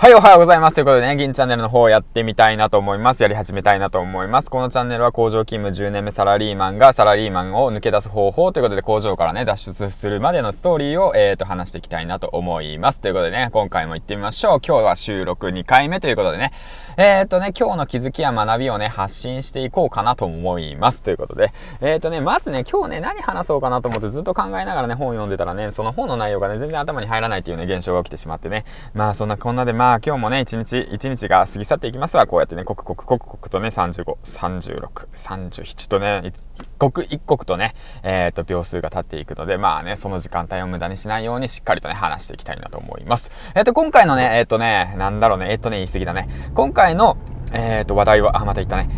はい、おはようございます。ということでね、銀チャンネルの方をやってみたいなと思います。やり始めたいなと思います。このチャンネルは工場勤務10年目サラリーマンがサラリーマンを抜け出す方法ということで工場からね、脱出するまでのストーリーを、えーと、話していきたいなと思います。ということでね、今回も行ってみましょう。今日は収録2回目ということでね、えーとね、今日の気づきや学びをね、発信していこうかなと思います。ということで、えーとね、まずね、今日ね、何話そうかなと思ってずっと考えながらね、本読んでたらね、その本の内容がね、全然頭に入らないっていうね、現象が起きてしまってね、まあそんなこんなで、まああ今日もね、一日、一日が過ぎ去っていきますが、こうやってね、刻々刻々とね、35、36、37とね、一刻一刻とね、えっ、ー、と、秒数が経っていくので、まあね、その時間帯を無駄にしないようにしっかりとね、話していきたいなと思います。えっ、ー、と、今回のね、えっ、ー、とね、なんだろうね、えっ、とね、言い過ぎだね。今回の、えっ、と、話題は、あ、また言ったね。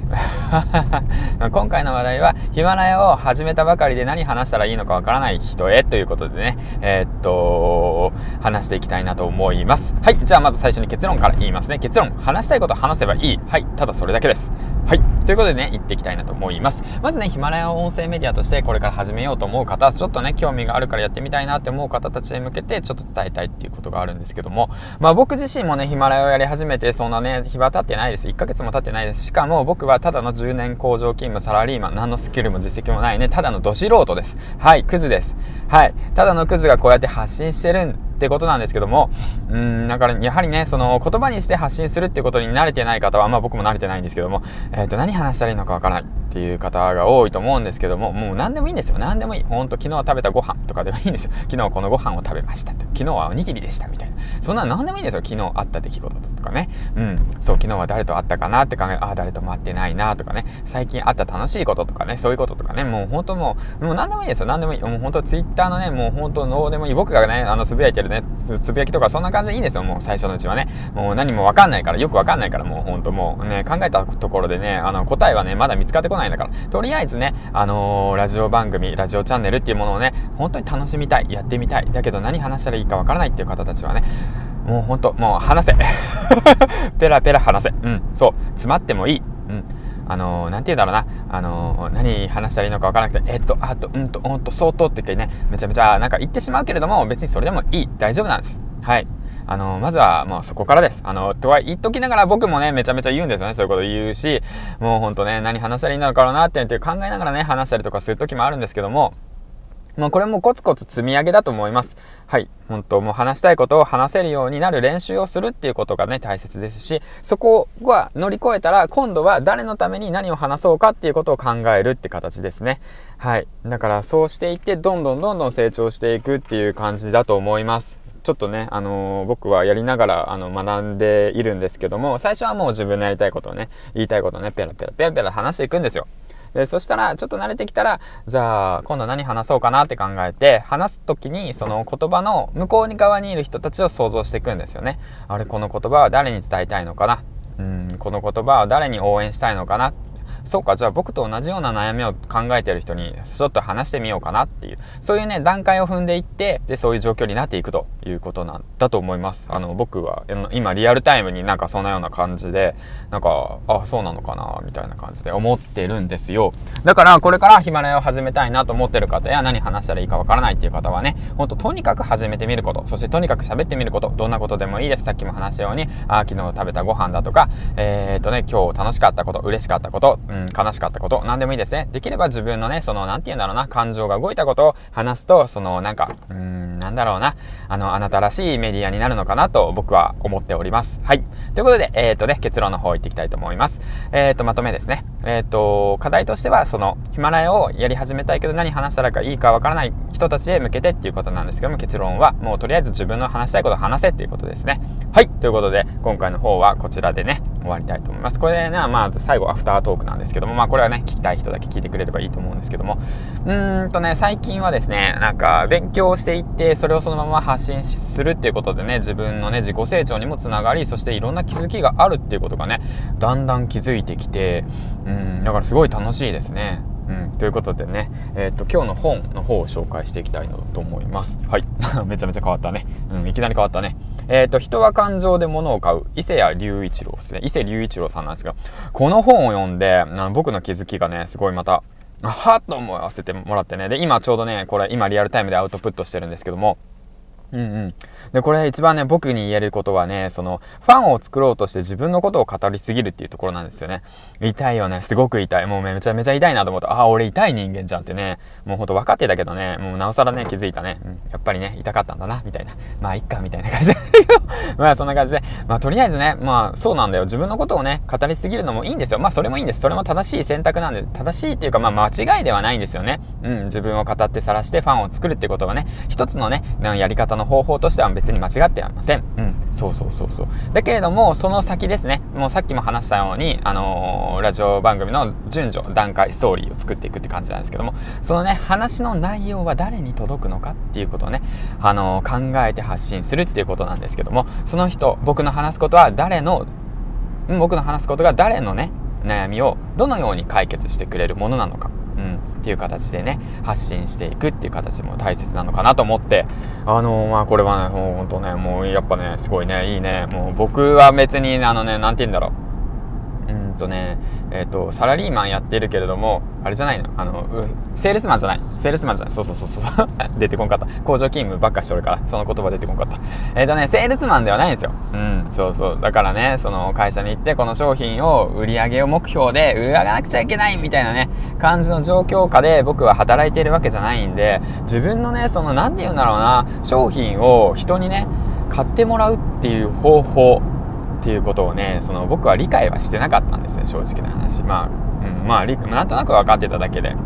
今回の話題は、ヒマラヤを始めたばかりで何話したらいいのかわからない人へということでね、えっと、話していきたいなと思います。はい、じゃあまず最初に結論から言いますね。結論、話したいこと話せばいい。はい、ただそれだけです。はい。ということでね、行っていきたいなと思います。まずね、ヒマラヤ音声メディアとしてこれから始めようと思う方、ちょっとね、興味があるからやってみたいなって思う方たちへ向けて、ちょっと伝えたいっていうことがあるんですけども、まあ僕自身もね、ヒマラヤをやり始めて、そんなね、日は経ってないです。1ヶ月も経ってないです。しかも僕はただの10年工場勤務サラリーマン、何のスキルも実績もないね、ただのど素人です。はい、クズです。はい。ただのクズがこうやって発信してるんってことなんですけども、うん、だからやはりね、その言葉にして発信するっていうことに慣れてない方は、まあ僕も慣れてないんですけども、えっ、ー、と、何話したらいいのかわからない。っていう方が多いと思うんですけども、もう何でもいいんですよ。何でもいい。ほんと昨日は食べたご飯とかでもいいんですよ。昨日このご飯を食べました昨日はおにぎりでしたみたいな。そんな何でもいいんですよ。昨日あった出来事とかね。うん。そう、昨日は誰と会ったかなって考え、ああ、誰とも会ってないなとかね。最近あった楽しいこととかね。そういうこととかね。もう本当もう、もう何でもいいですよ。何でもいい。もう本当ツイッターのね、もう本当どうでもいい。僕がね、あの、つぶやいてるね、つぶやきとかそんな感じでいいんですよ、もう最初のうちはね。もう何もわかんないから、よくわかんないから、もうほんともうね、考えたところでね、あの、答えはね、まだ見つかってこないんだから、とりあえずね、あのー、ラジオ番組、ラジオチャンネルっていうものをね、本当に楽しみたい、やってみたい。だけど何話したらいいかわからないっていう方たちはね、もうほんと、もう話せ。ペラペラ話せ。うん、そう。詰まってもいい。うん。あのー、なんて言うんだろうな、あのー、何話したらいいのかわからなくて、えっと、あと、うんと、うんと、相当って言ってね、めちゃめちゃなんか言ってしまうけれども、別にそれでもいい。大丈夫なんです。はい。あの、まずはもうそこからです。あの、とは言っときながら僕もね、めちゃめちゃ言うんですよね。そういうこと言うし、もうほんとね、何話したらいいのかなって考えながらね、話したりとかする時もあるんですけども、もうこれもコツコツ積み上げだと思います。はい。本当もう話したいことを話せるようになる練習をするっていうことがね、大切ですし、そこは乗り越えたら、今度は誰のために何を話そうかっていうことを考えるって形ですね。はい。だからそうしていって、どんどんどんどん成長していくっていう感じだと思います。ちょっとね、あのー、僕はやりながら、あの、学んでいるんですけども、最初はもう自分のやりたいことをね、言いたいことをね、ペラペラペラペラ話していくんですよ。で、そしたら、ちょっと慣れてきたら、じゃあ、今度何話そうかなって考えて、話す時に、その言葉の向こう側にいる人たちを想像していくんですよね。あれ、この言葉は誰に伝えたいのかな？うん、この言葉は誰に応援したいのかな？そうか、じゃあ僕と同じような悩みを考えてる人にちょっと話してみようかなっていう、そういうね、段階を踏んでいって、で、そういう状況になっていくということなんだと思います。あの、僕は今リアルタイムになんかそんなような感じで、なんか、あ、そうなのかな、みたいな感じで思ってるんですよ。だから、これからヒマラヤを始めたいなと思ってる方や何話したらいいかわからないっていう方はね、ほんととにかく始めてみること、そしてとにかく喋ってみること、どんなことでもいいです。さっきも話したように、あ、昨日食べたご飯だとか、えー、っとね、今日楽しかったこと、嬉しかったこと、うん、悲しかったこと、何でもいいですね。できれば自分のね、その、なんて言うんだろうな、感情が動いたことを話すと、その、なんか、うーん、なんだろうな、あの、あなたらしいメディアになるのかなと僕は思っております。はい。ということで、えっ、ー、とね、結論の方行っていきたいと思います。えっ、ー、と、まとめですね。えっ、ー、と、課題としては、その、ヒマラヤをやり始めたいけど何話したらいいかわからない人たちへ向けてっていうことなんですけども、結論は、もうとりあえず自分の話したいことを話せっていうことですね。はい。ということで、今回の方はこちらでね、終わりたいと思います。これね、まあ、最後アフタートークなんですけども、まあ、これはね、聞きたい人だけ聞いてくれればいいと思うんですけども、うーんとね、最近はですね、なんか、勉強していって、それをそのまま発信するっていうことでね、自分のね、自己成長にもつながり、そしていろんな気づきがあるっていうことがね、だんだん気づいてきて、うん、だからすごい楽しいですね。うん、ということでね、えー、っと、今日の本の方を紹介していきたいのと思います。はい。めちゃめちゃ変わったね。うん、いきなり変わったね。えっ、と、人は感情で物を買う、伊勢谷隆一郎ですね。伊勢隆一郎さんなんですが、この本を読んで、あの僕の気づきがね、すごいまた、はっと思わせてもらってね。で、今ちょうどね、これ、今リアルタイムでアウトプットしてるんですけども、うんうん。で、これ一番ね、僕に言えることはね、その、ファンを作ろうとして自分のことを語りすぎるっていうところなんですよね。痛いよね。すごく痛い。もうめちゃめちゃ痛いなと思うと、ああ、俺痛い人間じゃんってね、もうほんと分かってたけどね、もうなおさらね、気づいたね。うん、やっぱりね、痛かったんだな、みたいな。まあ、いっか、みたいな感じだけど、まあ、そんな感じで、まあ、とりあえずね、まあ、そうなんだよ。自分のことをね、語りすぎるのもいいんですよ。まあ、それもいいんです。それも正しい選択なんで、正しいっていうか、まあ、間違いではないんですよね。うん、自分を語って晒してファンを作るってことがね、一つのね、やり方の方法としては別に間違ってはません。うん。そうそうそうそう。だけれども、その先ですね、もうさっきも話したように、あのー、ラジオ番組の順序、段階、ストーリーを作っていくって感じなんですけども、そのね、話の内容は誰に届くのかっていうことをね、あのー、考えて発信するっていうことなんですけども、その人、僕の話すことは誰の、僕の話すことが誰のね、悩みをどのように解決してくれるものなのか。うん。っていう形でね発信していくっていう形も大切なのかなと思ってあのまあこれはねもうほんとねもうやっぱねすごいねいいねもう僕は別にあのね何て言うんだろううんとねえっ、ー、と、サラリーマンやってるけれども、あれじゃないの？あの、セールスマンじゃない。セールスマンじゃない。そうそうそうそう。出てこんかった。工場勤務ばっかしとるから、その言葉出てこんかった。えっ、ー、とね、セールスマンではないんですよ。うん、そうそう。だからね、その会社に行って、この商品を売り上げを目標で売り上げなくちゃいけないみたいなね、感じの状況下で僕は働いているわけじゃないんで、自分のね、その、何て言うんだろうな、商品を人にね、買ってもらうっていう方法っていうことをね、その僕は理解はしてなかったんですね、正直な話。まあうん、まあ、なんとなく分かってただけで、うん、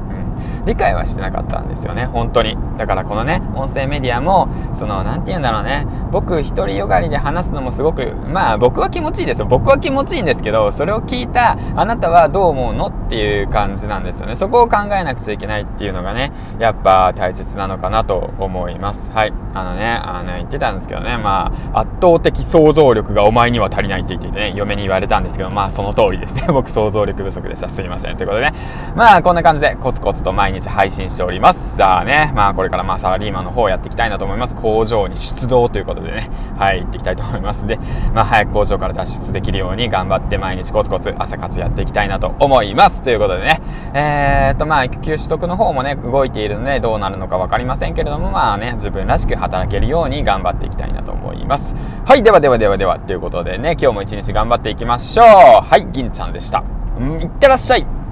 理解はしてなかったんですよね、本当に。だからこのね、音声メディアも、その、何て言うんだろうね、僕独りよがりで話すのもすごく、まあ僕は気持ちいいですよ。僕は気持ちいいんですけど、それを聞いたあなたはどう思うのっていう感じなんですよね。そこを考えなくちゃいけないっていうのがね、やっぱ大切なのかなと思います。はい。あのね、あの、ね言ってたんですけどね、まあ、圧倒的想像力がお前には足りないって言ってね、嫁に言われたんですけど、まあその通りですね。僕想像力不足でした。すいません。ということでね、まあこんな感じでコツコツと毎日配信しております。さあね、まあこれからまあサラリーマンの方をやっていきたいなと思います。工場に出動ということでね、はい、行っていきたいと思います。で、まあ早く工場から脱出できるように頑張って毎日コツコツ朝活やっていきたいなと思います。ということでね、えー、っとまあ育休取得の方もね、動いているのでどうなるのか分かりませんけれども、まあね、自分らしく働けるように頑張っていきたいなと思います。はい、ではではではでは、ということでね、今日も一日頑張っていきましょう。はい、銀ちゃんでした。うん、いってらっしゃい。